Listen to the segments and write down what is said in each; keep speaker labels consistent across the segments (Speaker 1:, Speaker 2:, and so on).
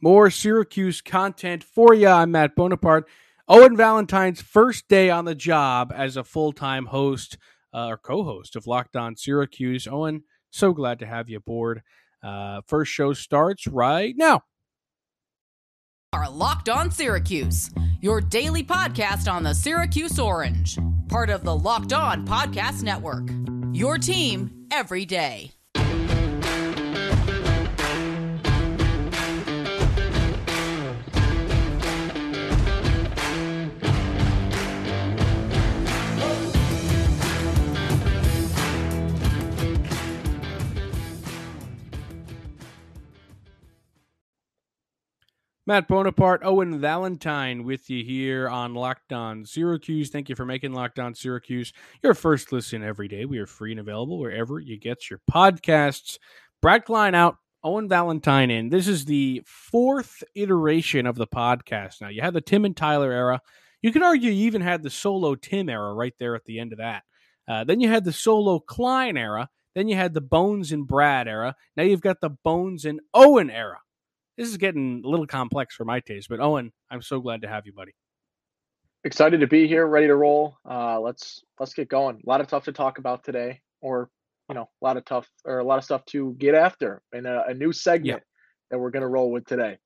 Speaker 1: More Syracuse content for you. I'm Matt Bonaparte. Owen Valentine's first day on the job as a full time host uh, or co host of Locked On Syracuse. Owen, so glad to have you aboard. Uh, first show starts right now.
Speaker 2: Are Locked On Syracuse, your daily podcast on the Syracuse Orange, part of the Locked On Podcast Network. Your team every day.
Speaker 1: Matt Bonaparte, Owen Valentine with you here on Locked On Syracuse. Thank you for making Locked On Syracuse your first listen every day. We are free and available wherever you get your podcasts. Brad Klein out, Owen Valentine in. This is the fourth iteration of the podcast. Now, you had the Tim and Tyler era. You could argue you even had the solo Tim era right there at the end of that. Uh, then you had the solo Klein era. Then you had the Bones and Brad era. Now you've got the Bones and Owen era this is getting a little complex for my taste. But Owen, I'm so glad to have you, buddy.
Speaker 3: Excited to be here, ready to roll. Uh, let's let's get going. A lot of stuff to talk about today, or you know, a lot of tough or a lot of stuff to get after, and a, a new segment yeah. that we're going to roll with today.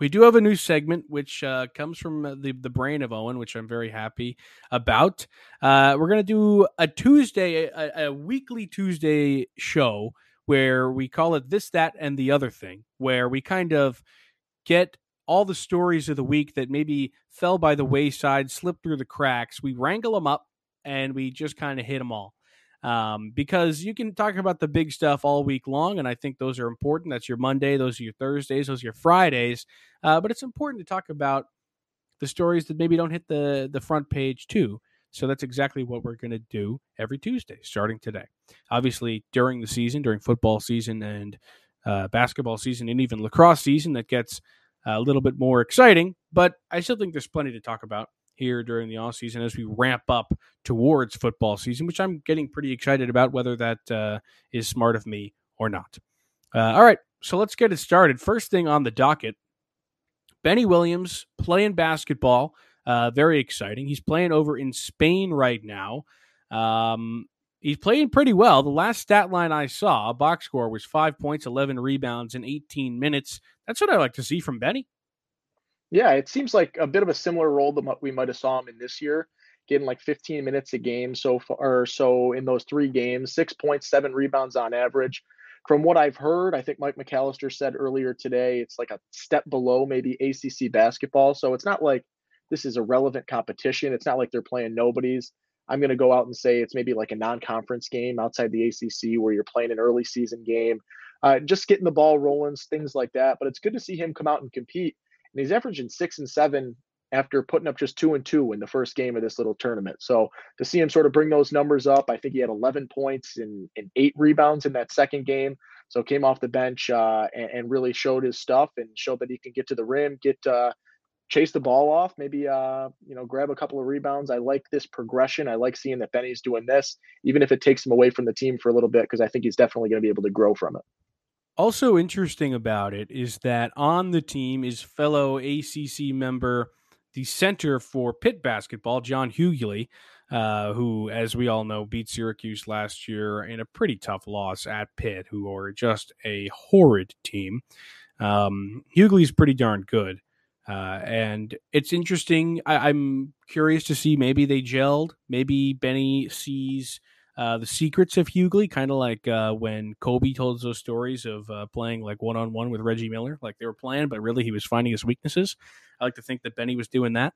Speaker 1: We do have a new segment which uh, comes from uh, the the brain of Owen, which I'm very happy about. Uh, we're going to do a Tuesday, a, a weekly Tuesday show where we call it this, that, and the other thing, where we kind of get all the stories of the week that maybe fell by the wayside, slipped through the cracks. We wrangle them up and we just kind of hit them all. Um, because you can talk about the big stuff all week long, and I think those are important. That's your Monday, those are your Thursdays, those are your Fridays. Uh, but it's important to talk about the stories that maybe don't hit the the front page too. So that's exactly what we're going to do every Tuesday, starting today. Obviously, during the season, during football season and uh, basketball season, and even lacrosse season, that gets a little bit more exciting. But I still think there's plenty to talk about here during the off season as we ramp up towards football season, which I'm getting pretty excited about, whether that uh, is smart of me or not. Uh, all right, so let's get it started. First thing on the docket Benny Williams playing basketball uh, very exciting. He's playing over in Spain right now. Um, he's playing pretty well. The last stat line I saw, box score, was five points, 11 rebounds in 18 minutes. That's what I like to see from Benny.
Speaker 3: Yeah, it seems like a bit of a similar role than what we might have saw him in this year, getting like 15 minutes a game so far, so in those three games, six points, seven rebounds on average. From what I've heard, I think Mike McAllister said earlier today, it's like a step below maybe ACC basketball. So it's not like this is a relevant competition. It's not like they're playing nobodies. I'm going to go out and say it's maybe like a non-conference game outside the ACC where you're playing an early season game, uh, just getting the ball rolling, things like that. But it's good to see him come out and compete. And he's averaging six and seven after putting up just two and two in the first game of this little tournament. So to see him sort of bring those numbers up, I think he had 11 points and, and eight rebounds in that second game. So came off the bench uh, and, and, really showed his stuff and showed that he can get to the rim, get uh, chase the ball off, maybe uh, you know, grab a couple of rebounds. I like this progression. I like seeing that Benny's doing this, even if it takes him away from the team for a little bit, because I think he's definitely going to be able to grow from it.
Speaker 1: Also interesting about it is that on the team is fellow ACC member, the center for Pitt basketball, John Hugley, uh, who, as we all know, beat Syracuse last year in a pretty tough loss at Pitt, who are just a horrid team. Um, Hugley's pretty darn good. Uh, and it's interesting. I, am curious to see maybe they gelled. Maybe Benny sees uh, the secrets of Hugley, kind of like uh, when Kobe told those stories of uh, playing like one on one with Reggie Miller, like they were playing, but really he was finding his weaknesses. I like to think that Benny was doing that.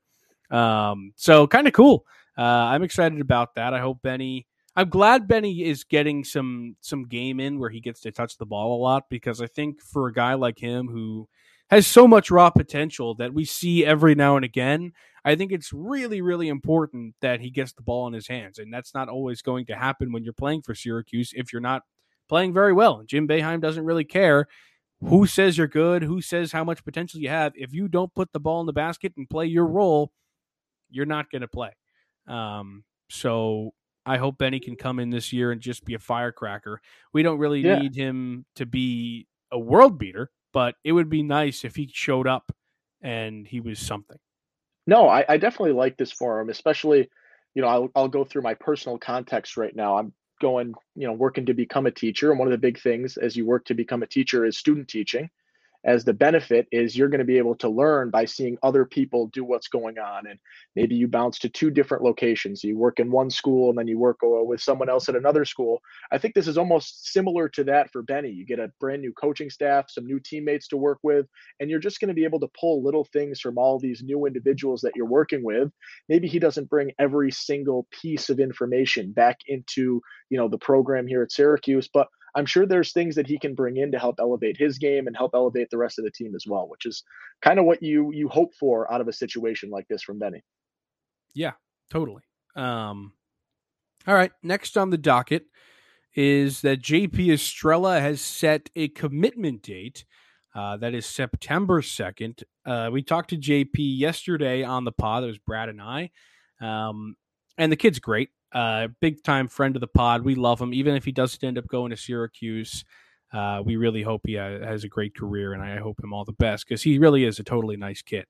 Speaker 1: Um, so kind of cool. Uh, I'm excited about that. I hope Benny. I'm glad Benny is getting some some game in where he gets to touch the ball a lot because I think for a guy like him who has so much raw potential that we see every now and again. I think it's really, really important that he gets the ball in his hands. And that's not always going to happen when you're playing for Syracuse if you're not playing very well. Jim Boeheim doesn't really care who says you're good, who says how much potential you have. If you don't put the ball in the basket and play your role, you're not going to play. Um, so I hope Benny can come in this year and just be a firecracker. We don't really yeah. need him to be a world beater but it would be nice if he showed up and he was something.
Speaker 3: No, I, I definitely like this for him, especially, you know, I'll, I'll go through my personal context right now. I'm going, you know, working to become a teacher. And one of the big things as you work to become a teacher is student teaching as the benefit is you're going to be able to learn by seeing other people do what's going on. And maybe you bounce to two different locations. You work in one school and then you work uh, with someone else at another school. I think this is almost similar to that for benny. You get a brand new coaching staff some new teammates to work with and you're just going to be able to pull little things from all these new individuals that you're working with. Maybe he doesn't bring every single piece of information back into you know the program here at syracuse but I'm sure there's things that he can bring in to help elevate his game and help elevate the rest of the team as well, which is kind of what you you hope for out of a situation like this from Benny.
Speaker 1: Yeah, totally. Um, all right, next on the docket is that JP Estrella has set a commitment date. Uh, that is September 2nd. Uh, we talked to JP yesterday on the pod. It was Brad and I. Um, and the kid's great. Uh, big time friend of the pod. We love him, even if he doesn't end up going to Syracuse. Uh, we really hope he has a great career, and I hope him all the best because he really is a totally nice kid.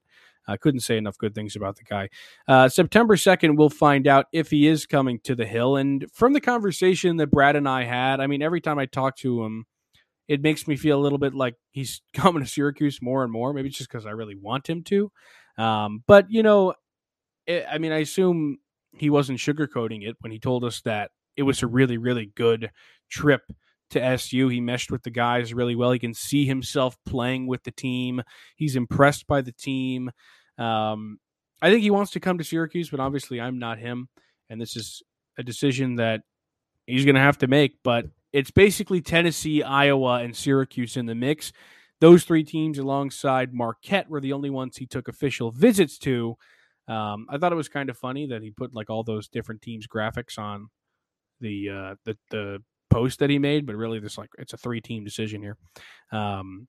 Speaker 1: I couldn't say enough good things about the guy. Uh, September 2nd, we'll find out if he is coming to the Hill. And from the conversation that Brad and I had, I mean, every time I talk to him, it makes me feel a little bit like he's coming to Syracuse more and more. Maybe it's just because I really want him to. Um, but, you know, it, I mean, I assume he wasn't sugarcoating it when he told us that it was a really, really good trip to SU. He meshed with the guys really well. He can see himself playing with the team. He's impressed by the team. Um, I think he wants to come to Syracuse, but obviously I'm not him. And this is a decision that he's going to have to make. But it's basically Tennessee, Iowa, and Syracuse in the mix. Those three teams, alongside Marquette, were the only ones he took official visits to. Um, I thought it was kind of funny that he put like all those different teams' graphics on the uh, the the post that he made, but really, this like it's a three team decision here. Um,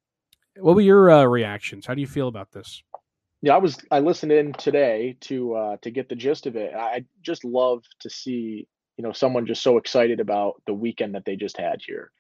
Speaker 1: what were your uh, reactions? How do you feel about this?
Speaker 3: Yeah, I was I listened in today to uh, to get the gist of it. I just love to see you know someone just so excited about the weekend that they just had here.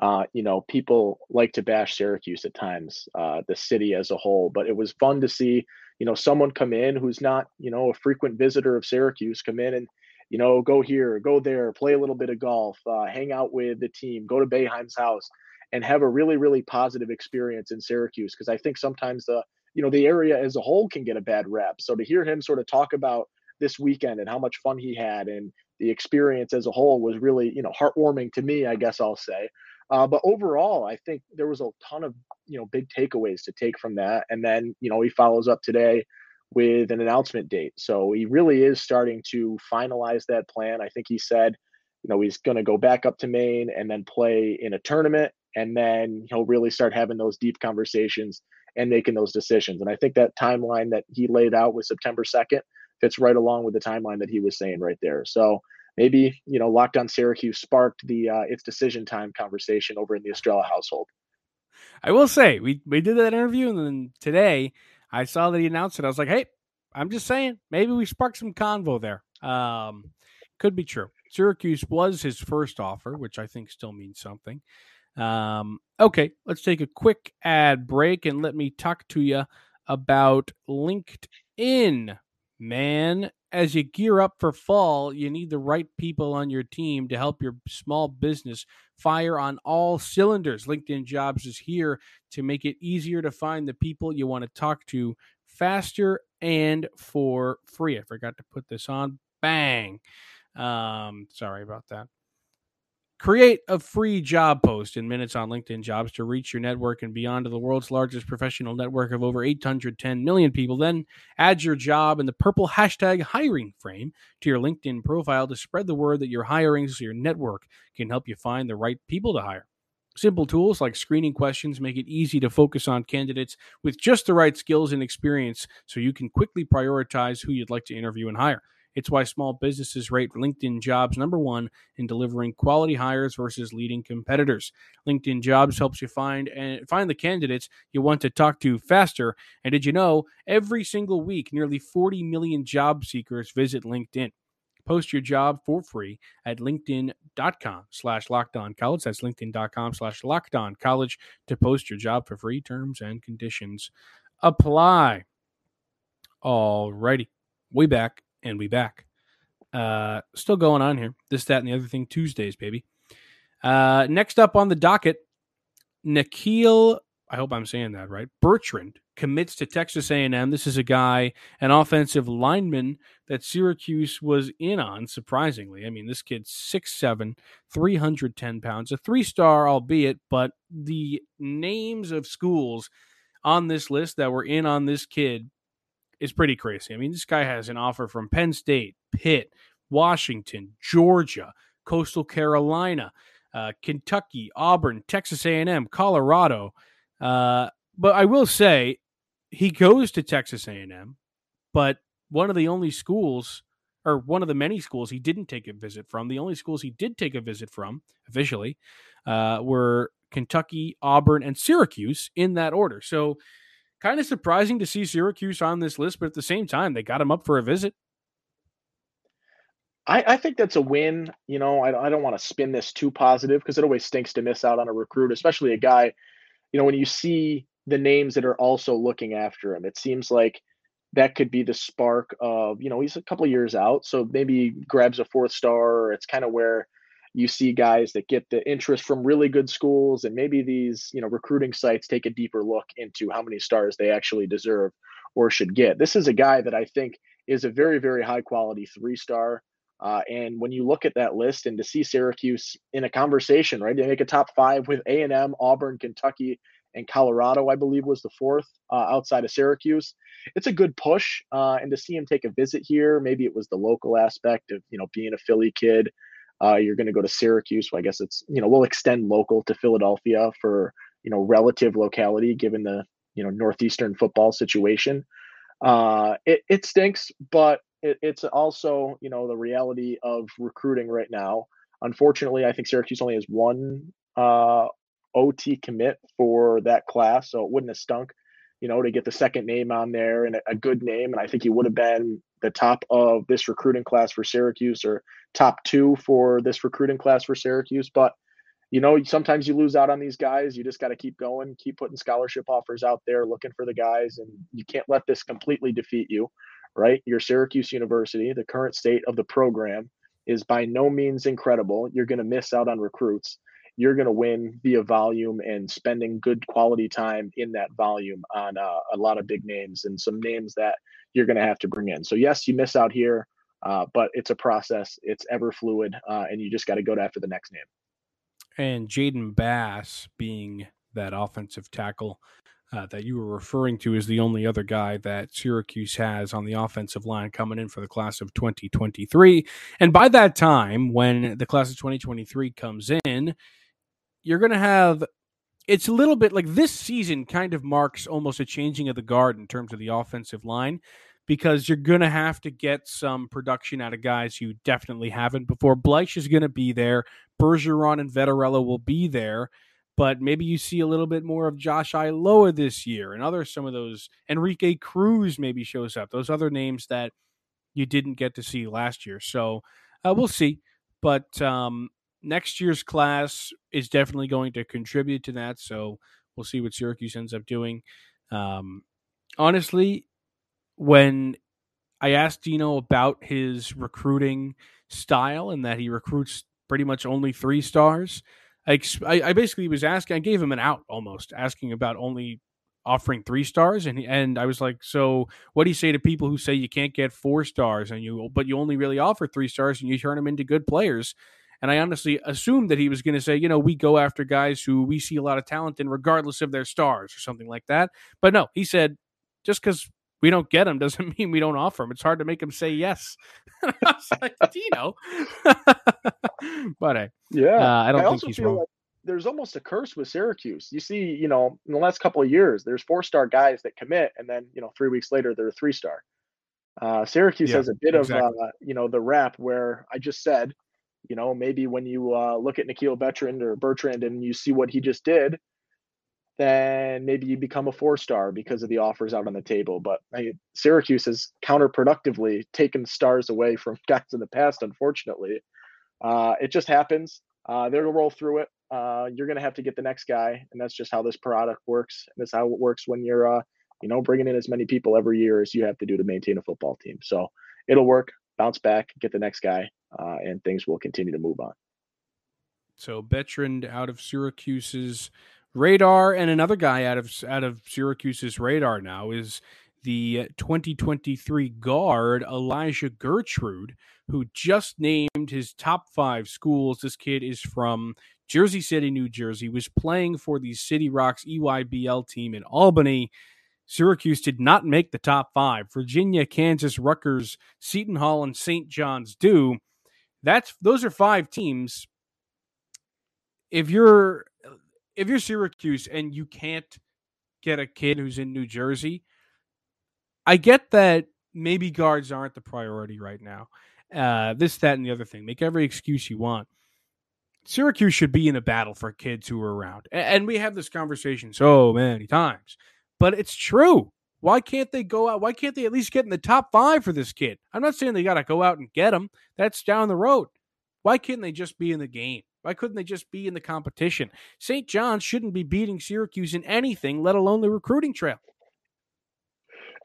Speaker 3: Uh, you know, people like to bash Syracuse at times, uh, the city as a whole, but it was fun to see you know someone come in who's not you know a frequent visitor of Syracuse come in and you know go here go there play a little bit of golf uh, hang out with the team go to Boeheim's house and have a really really positive experience in Syracuse because I think sometimes the you know the area as a whole can get a bad rep so to hear him sort of talk about this weekend and how much fun he had and the experience as a whole was really you know heartwarming to me I guess I'll say uh, but overall, I think there was a ton of you know big takeaways to take from that. And then you know he follows up today with an announcement date. So he really is starting to finalize that plan. I think he said, you know, he's going to go back up to Maine and then play in a tournament, and then he'll really start having those deep conversations and making those decisions. And I think that timeline that he laid out with September 2nd fits right along with the timeline that he was saying right there. So maybe you know locked on Syracuse sparked the uh, it's decision time conversation over in the Estrella household.
Speaker 1: I will say we we did that interview, and then today I saw that he announced it. I was like, hey, I'm just saying, maybe we sparked some convo there. Um, could be true. Syracuse was his first offer, which I think still means something. Um, okay, let's take a quick ad break and let me talk to you about LinkedIn. Man, as you gear up for fall, you need the right people on your team to help your small business fire on all cylinders. LinkedIn Jobs is here to make it easier to find the people you want to talk to faster and for free. I forgot to put this on. Bang. Um, sorry about that. Create a free job post in minutes on LinkedIn Jobs to reach your network and beyond to the world's largest professional network of over 810 million people. Then add your job in the purple hashtag hiring frame to your LinkedIn profile to spread the word that you're hiring so your network can help you find the right people to hire. Simple tools like screening questions make it easy to focus on candidates with just the right skills and experience so you can quickly prioritize who you'd like to interview and hire. It's why small businesses rate LinkedIn jobs number one in delivering quality hires versus leading competitors. LinkedIn jobs helps you find and find the candidates you want to talk to faster. And did you know every single week, nearly 40 million job seekers visit LinkedIn? Post your job for free at linkedin.com slash locked on college. That's linkedin.com slash locked on college to post your job for free terms and conditions apply. All righty. We back and we back. Uh, still going on here. This, that, and the other thing Tuesdays, baby. Uh, next up on the docket, Nikhil. I hope I'm saying that right. Bertrand commits to Texas A&M. This is a guy, an offensive lineman that Syracuse was in on. Surprisingly, I mean, this kid's 6'7", 310 pounds, a three-star, albeit, but the names of schools on this list that were in on this kid is pretty crazy. I mean, this guy has an offer from Penn State, Pitt, Washington, Georgia, Coastal Carolina, uh, Kentucky, Auburn, Texas A&M, Colorado. Uh, but I will say, he goes to Texas A&M, but one of the only schools, or one of the many schools he didn't take a visit from, the only schools he did take a visit from officially, uh, were Kentucky, Auburn, and Syracuse in that order. So, kind of surprising to see Syracuse on this list, but at the same time, they got him up for a visit.
Speaker 3: I, I think that's a win. You know, I, I don't want to spin this too positive because it always stinks to miss out on a recruit, especially a guy. You know, when you see the names that are also looking after him, it seems like that could be the spark of you know he's a couple years out, so maybe grabs a fourth star. it's kind of where you see guys that get the interest from really good schools and maybe these you know recruiting sites take a deeper look into how many stars they actually deserve or should get. This is a guy that i think is a very very high quality three star uh, and when you look at that list and to see syracuse in a conversation right they make a top five with a&m auburn kentucky and colorado i believe was the fourth uh, outside of syracuse it's a good push uh, and to see him take a visit here maybe it was the local aspect of you know being a philly kid uh, you're going to go to Syracuse. So I guess it's you know we'll extend local to Philadelphia for you know relative locality given the you know northeastern football situation. Uh, it it stinks, but it, it's also you know the reality of recruiting right now. Unfortunately, I think Syracuse only has one uh, OT commit for that class, so it wouldn't have stunk, you know, to get the second name on there and a, a good name. And I think he would have been the top of this recruiting class for Syracuse or top two for this recruiting class for Syracuse. But you know, sometimes you lose out on these guys. You just got to keep going, keep putting scholarship offers out there, looking for the guys, and you can't let this completely defeat you, right? Your Syracuse University, the current state of the program, is by no means incredible. You're going to miss out on recruits. You're going to win via volume and spending good quality time in that volume on uh, a lot of big names and some names that you're going to have to bring in. So yes, you miss out here, uh, but it's a process. It's ever fluid, uh, and you just got to go after the next name.
Speaker 1: And Jaden Bass being that offensive tackle uh, that you were referring to is the only other guy that Syracuse has on the offensive line coming in for the class of 2023. And by that time, when the class of 2023 comes in, you're going to have it's a little bit like this season kind of marks almost a changing of the guard in terms of the offensive line because you're going to have to get some production out of guys you definitely haven't before. Bleich is going to be there. Bergeron and Vettorello will be there. But maybe you see a little bit more of Josh Iloa this year and other some of those. Enrique Cruz maybe shows up. Those other names that you didn't get to see last year. So uh, we'll see. But um, next year's class is definitely going to contribute to that. So we'll see what Syracuse ends up doing. Um, honestly, when I asked Dino about his recruiting style and that he recruits pretty much only three stars, I, I basically was asking, I gave him an out almost, asking about only offering three stars and and I was like so what do you say to people who say you can't get four stars and you but you only really offer three stars and you turn them into good players and I honestly assumed that he was going to say, you know, we go after guys who we see a lot of talent in, regardless of their stars or something like that. But no, he said, just because we don't get them doesn't mean we don't offer them. It's hard to make him say yes. I was like, Dino. but hey,
Speaker 3: yeah,
Speaker 1: uh, I don't I think he's wrong. Like
Speaker 3: there's almost a curse with Syracuse. You see, you know, in the last couple of years, there's four star guys that commit, and then you know, three weeks later, they're three star. Uh, Syracuse yeah, has a bit exactly. of, uh, you know, the rap where I just said you know, maybe when you uh, look at Nikhil Bertrand or Bertrand and you see what he just did, then maybe you become a four star because of the offers out on the table. But I Syracuse has counterproductively taken stars away from guys in the past, unfortunately. Uh, it just happens. Uh, they're gonna roll through it. Uh, you're gonna have to get the next guy, and that's just how this product works. And that's how it works when you're, uh, you know, bringing in as many people every year as you have to do to maintain a football team. So it'll work. Bounce back, get the next guy, uh, and things will continue to move on.
Speaker 1: So Bertrand out of Syracuse's radar, and another guy out of out of Syracuse's radar now is the 2023 guard Elijah Gertrude, who just named his top five schools. This kid is from Jersey City, New Jersey, was playing for the City Rocks EYBL team in Albany. Syracuse did not make the top five. Virginia, Kansas, Rutgers, Seton Hall, and St. John's do. That's those are five teams. If you're if you're Syracuse and you can't get a kid who's in New Jersey, I get that maybe guards aren't the priority right now. Uh, this, that, and the other thing. Make every excuse you want. Syracuse should be in a battle for kids who are around. And we have this conversation so many times, but it's true. Why can't they go out? Why can't they at least get in the top five for this kid? I'm not saying they got to go out and get him. That's down the road. Why can't they just be in the game? Why couldn't they just be in the competition? St. John's shouldn't be beating Syracuse in anything, let alone the recruiting trail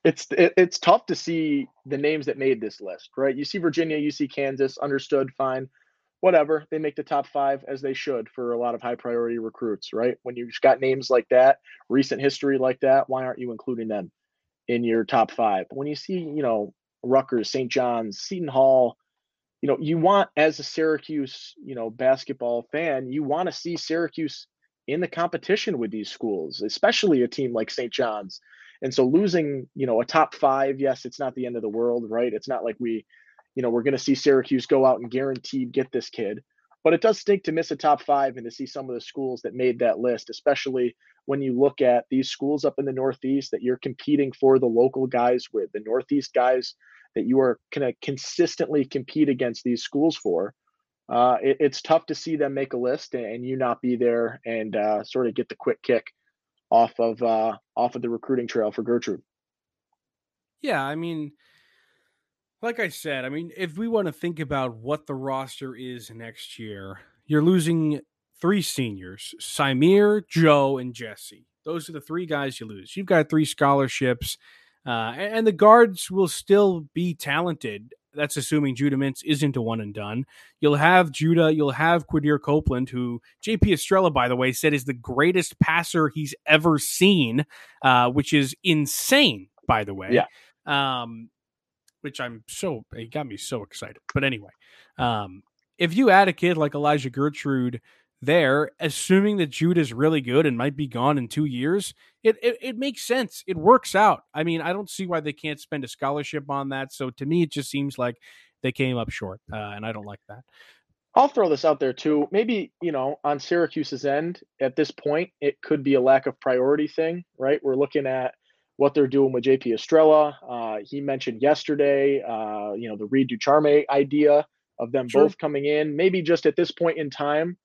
Speaker 3: it's it, it's tough to see the names that made this list, right? You see Virginia, you see Kansas, understood, fine, whatever. They make the top five as they should for a lot of high priority recruits, right? When you've got names like that, recent history like that, why aren't you including them in your top five? When you see, you know, Rutgers, St. John's, Seton Hall, you know, you want as a Syracuse, you know, basketball fan, you want to see Syracuse in the competition with these schools, especially a team like St. John's and so losing, you know, a top five, yes, it's not the end of the world, right? It's not like we, you know, we're going to see Syracuse go out and guaranteed get this kid. But it does stink to miss a top five and to see some of the schools that made that list, especially when you look at these schools up in the Northeast that you're competing for the local guys with, the Northeast guys that you are going to consistently compete against these schools for. Uh, it, it's tough to see them make a list and, you not be there and uh, sort of get the quick kick off of uh, off of the recruiting trail for Gertrude.
Speaker 1: Yeah, I mean, like I said, I mean, if we want to think about what the roster is next year, you're losing three seniors: Symir, Joe, and Jesse. Those are the three guys you lose. You've got three scholarships, uh, and the guards will still be talented that's assuming Judah Mintz isn't a one and done. You'll have Judah, you'll have Quadir Copeland, who JP Estrella, by the way, said is the greatest passer he's ever seen, uh, which is insane, by the way.
Speaker 3: Yeah.
Speaker 1: Um, which I'm so, it got me so excited. But anyway, um, if you add a kid like Elijah Gertrude there, assuming that Jude is really good and might be gone in two years, it, it, it makes sense. It works out. I mean, I don't see why they can't spend a scholarship on that. So to me, it just seems like they came up short, uh, and I don't like that.
Speaker 3: I'll throw this out there too. Maybe, you know, on Syracuse's end at this point, it could be a lack of priority thing, right? We're looking at what they're doing with JP Estrella. Uh, he mentioned yesterday, uh, you know, the Reid Ducharme idea of them sure. both coming in. Maybe just at this point in time,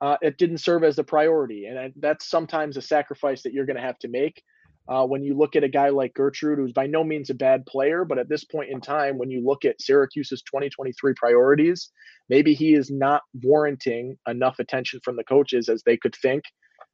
Speaker 3: uh, it didn't serve as a priority. And that's sometimes a sacrifice that you're going to have to make. Uh, when you look at a guy like Gertrude, who's by no means a bad player, but at this point in time, when you look at Syracuse's 2023 priorities, maybe he is not warranting enough attention from the coaches as they could think.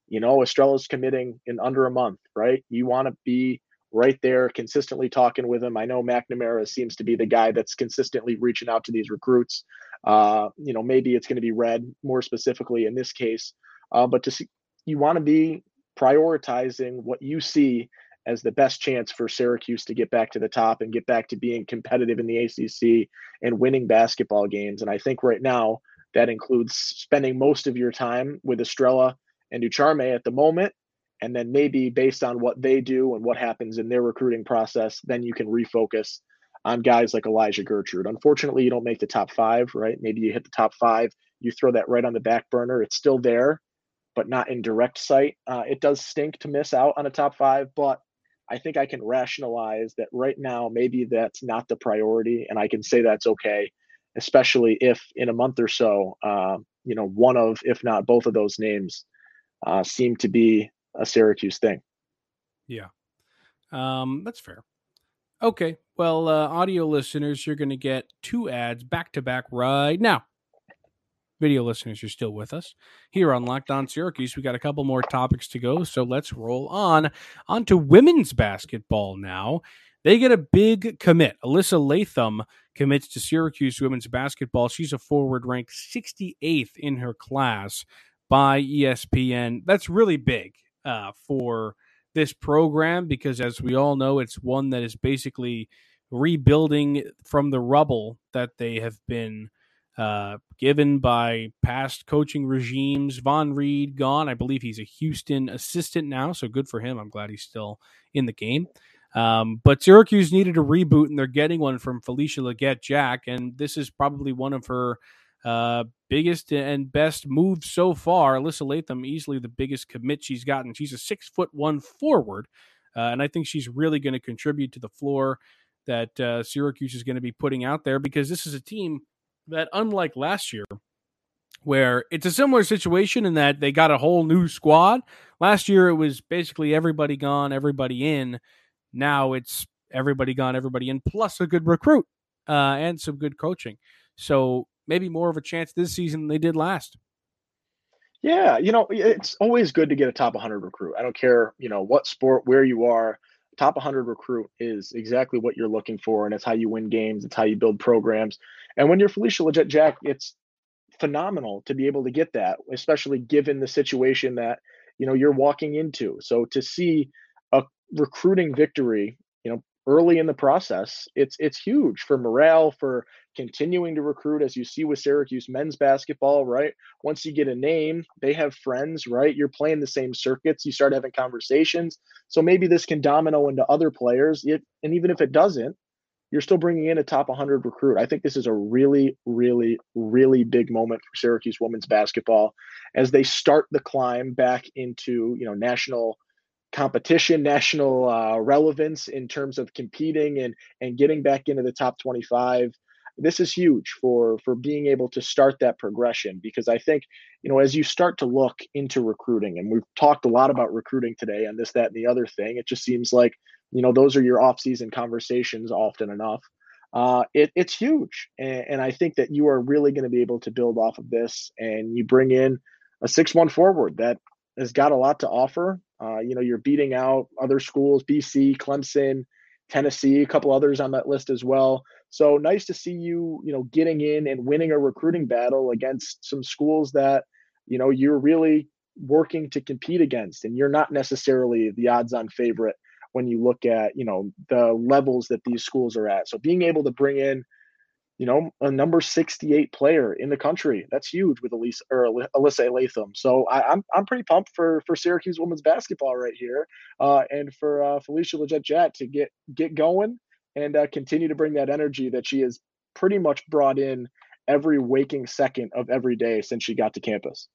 Speaker 3: You know, Estrella's committing in under a month, right? You want to be right there, consistently talking with him. I know McNamara seems to be the guy that's consistently reaching out to these recruits. Uh, you know, maybe it's going to be red more specifically in this case. Uh, but to see, you want to be prioritizing what you see as the best chance for Syracuse to get back to the top and get back to being competitive in the ACC and winning basketball games. And I think right now that includes spending most of your time with Estrella and Ducharme at the moment. And then maybe based on what they do and what happens in their recruiting process, then you can refocus on guys like Elijah Gertrude. Unfortunately, you don't make the top five, right? Maybe you hit the top five, you throw that right on the back burner. It's still there, but not in direct sight. Uh, it does stink to miss out on a top five, but I think I can rationalize that right now, maybe that's not the priority, and I can say that's okay, especially if in a month or so, uh, you know, one of, if not both of those names uh, seem to be a Syracuse thing.
Speaker 1: Yeah. Um, that's fair. Okay. Well, uh, audio listeners, you're going to get two ads back to back right now. video listeners, you're still with us here on Locked On Syracuse. We got a couple more topics to go, so let's roll on onto women's basketball now. They get a big commit. Alyssa Latham commits to Syracuse women's basketball. She's a forward ranked 68th in her class by ESPN. That's really big uh, for this program because, as we all know, it's one that is basically rebuilding from the rubble that they have been uh, given by past coaching regimes. Vonn Read gone. I believe he's a Houston assistant now, so good for him. I'm glad he's still in the game. Um, but Syracuse needed a reboot, and they're getting one from Felisha Legette Jack, and this is probably one of her uh, biggest and best move so far. Alyssa Latham, easily the biggest commit she's gotten. She's a six foot one forward, uh, and I think she's really going to contribute to the floor that uh, Syracuse is going to be putting out there because this is a team that, unlike last year, where it's a similar situation in that they got a whole new squad. Last year, it was basically everybody gone, everybody in. Now it's everybody gone, everybody in, plus a good recruit uh, and some good coaching. So maybe more of a chance this season than they did last.
Speaker 3: Yeah, you know, it's always good to get a top 100 recruit. I don't care, you know, what sport, where you are. Top 100 recruit is exactly what you're looking for, and it's how you win games. It's how you build programs. And when you're Felisha Legette Jack, it's phenomenal to be able to get that, especially given the situation that you know you're walking into. So to see a recruiting victory, you know, early in the process, it's it's huge for morale, for continuing to recruit, as you see with Syracuse men's basketball, right? Once you get a name, they have friends, right? You're playing the same circuits, you start having conversations. So maybe this can domino into other players. It, and even if it doesn't, you're still bringing in a top 100 recruit. I think this is a really, really, really big moment for Syracuse women's basketball as they start the climb back into, you know, national competition, national uh, relevance in terms of competing and and getting back into the top 25 this is huge for for being able to start that progression because I think you know as you start to look into recruiting and we've talked a lot about recruiting today and this that and the other thing it just seems like you know those are your off-season conversations often enough. Uh, it, it's huge and, and I think that you are really going to be able to build off of this and you bring in a six-one forward that has got a lot to offer. Uh, you know you're beating out other schools BC Clemson Tennessee, a couple others on that list as well. So nice to see you, you know, getting in and winning a recruiting battle against some schools that, you know, you're really working to compete against and you're not necessarily the odds on favorite when you look at, you know, the levels that these schools are at. So being able to bring in you know, a number 68 player in the country. That's huge with Elise or Alyssa Latham. So I, am I'm, I'm pretty pumped for for Syracuse women's basketball right here, uh, and for uh, Felisha Legette Jack to get get going and uh, continue to bring that energy that she has pretty much brought in every waking second of every day since she got to campus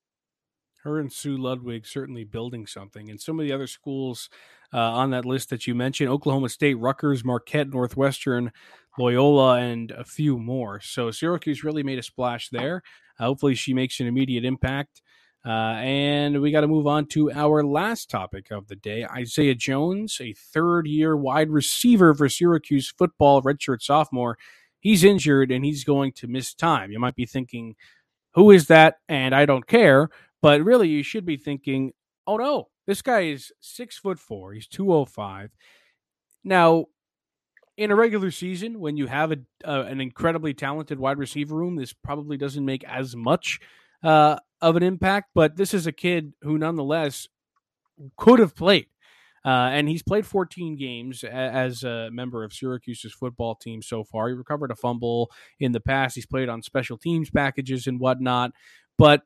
Speaker 1: her and Sue Ludwig certainly building something. And some of the other schools uh, on that list that you mentioned Oklahoma State, Rutgers, Marquette, Northwestern, Loyola, and a few more. So Syracuse really made a splash there. Uh, hopefully, she makes an immediate impact. Uh, and we got to move on to our last topic of the day. Isaiah Jones, a third year wide receiver for Syracuse football, redshirt sophomore. He's injured and he's going to miss time. You might be thinking, who is that? And I don't care. But really, you should be thinking, oh no, this guy is six foot four. He's 205. Now, in a regular season, when you have a, uh, an incredibly talented wide receiver room, this probably doesn't make as much uh, of an impact. But this is a kid who, nonetheless, could have played. Uh, and he's played 14 games as a member of Syracuse's football team so far. He recovered a fumble in the past. He's played on special teams packages and whatnot. But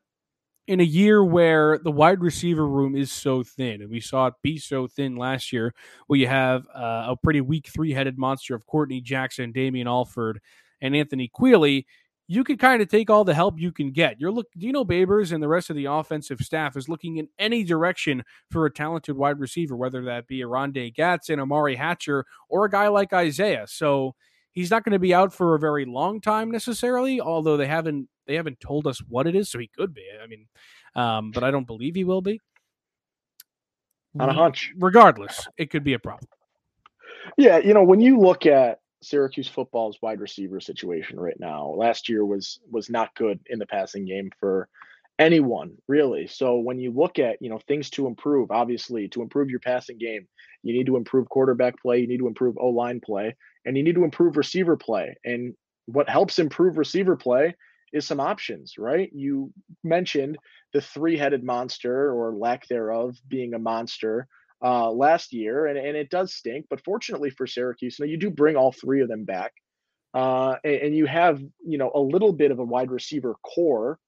Speaker 1: in a year where the wide receiver room is so thin, and we saw it be so thin last year, where you have uh, a pretty weak three headed monster of Courtney Jackson, Damian Alford, and Anthony Queeley, you can kind of take all the help you can get. You're look Dino Babers and the rest of the offensive staff is looking in any direction for a talented wide receiver, whether that be a Rondae Gadsden, Umari Hatcher, or a guy like Isaiah. So he's not going to be out for a very long time necessarily, although they haven't they haven't told us what it is, so he could be. I mean, um, but I don't believe he will be.
Speaker 3: On a hunch.
Speaker 1: Regardless, it could be a problem.
Speaker 3: Yeah, you know, when you look at Syracuse football's wide receiver situation right now. Last year was was not good in the passing game for anyone really. So when you look at you know things to improve, obviously to improve your passing game, you need to improve quarterback play, you need to improve O line play, and you need to improve receiver play. And what helps improve receiver play is some options, right? You mentioned the three-headed monster or lack thereof being a monster uh, last year, and, and it does stink. But fortunately for Syracuse, you, know, you do bring all three of them back, uh, and, and you have you know a little bit of a wide receiver core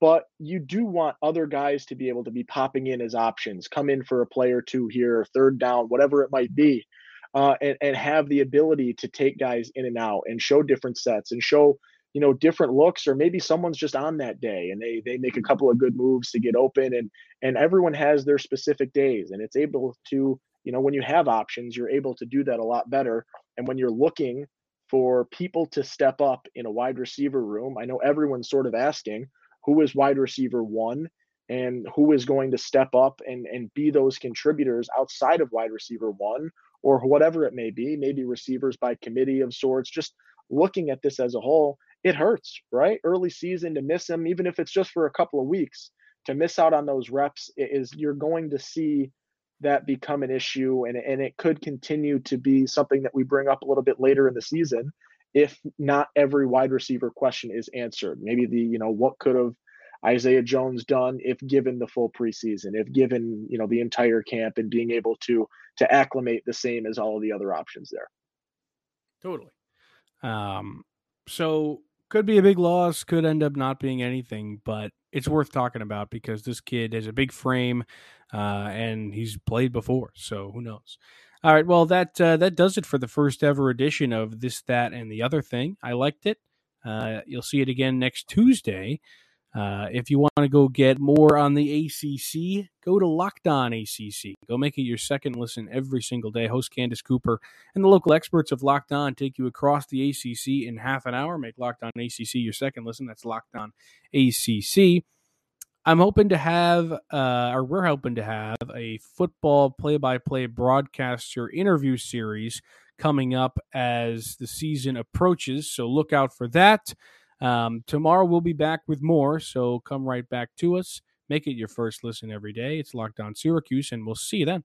Speaker 3: but you do want other guys to be able to be popping in as options, come in for a play or two here, third down, whatever it might be, uh, and, and have the ability to take guys in and out and show different sets and show you know different looks or maybe someone's just on that day and they they make a couple of good moves to get open and and everyone has their specific days and it's able to you know when you have options you're able to do that a lot better. And when you're looking for people to step up in a wide receiver room i know everyone's sort of asking who is wide receiver one and who is going to step up and, and be those contributors outside of wide receiver one or whatever it may be, maybe receivers by committee of sorts, just looking at this as a whole, it hurts, right? Early season to miss them, even if it's just for a couple of weeks, to miss out on those reps is you're going to see that become an issue and, and it could continue to be something that we bring up a little bit later in the season if not every wide receiver question is answered. Maybe the, you know, what could have Isaiah Jones done if given the full preseason, if given, you know, the entire camp and being able to to acclimate the same as all the other options there.
Speaker 1: Totally. Um so could be a big loss, could end up not being anything, but it's worth talking about because this kid has a big frame uh, and he's played before, so who knows. All right, well that uh, that does it for the first ever edition of this, that, and the other thing. I liked it. Uh, you'll see it again next Tuesday. Uh, if you want to go get more on the ACC, go to Locked On ACC. Go make it your second listen every single day. Host Candace Cooper and the local experts of Locked On take you across the ACC in half an hour. Make Locked On ACC your second listen. That's Locked On ACC. I'm hoping to have, uh, or we're hoping to have, a football play by play broadcaster interview series coming up as the season approaches. So look out for that. Um, tomorrow we'll be back with more. So come right back to us. Make it your first listen every day. It's Locked On Syracuse, and we'll see you then.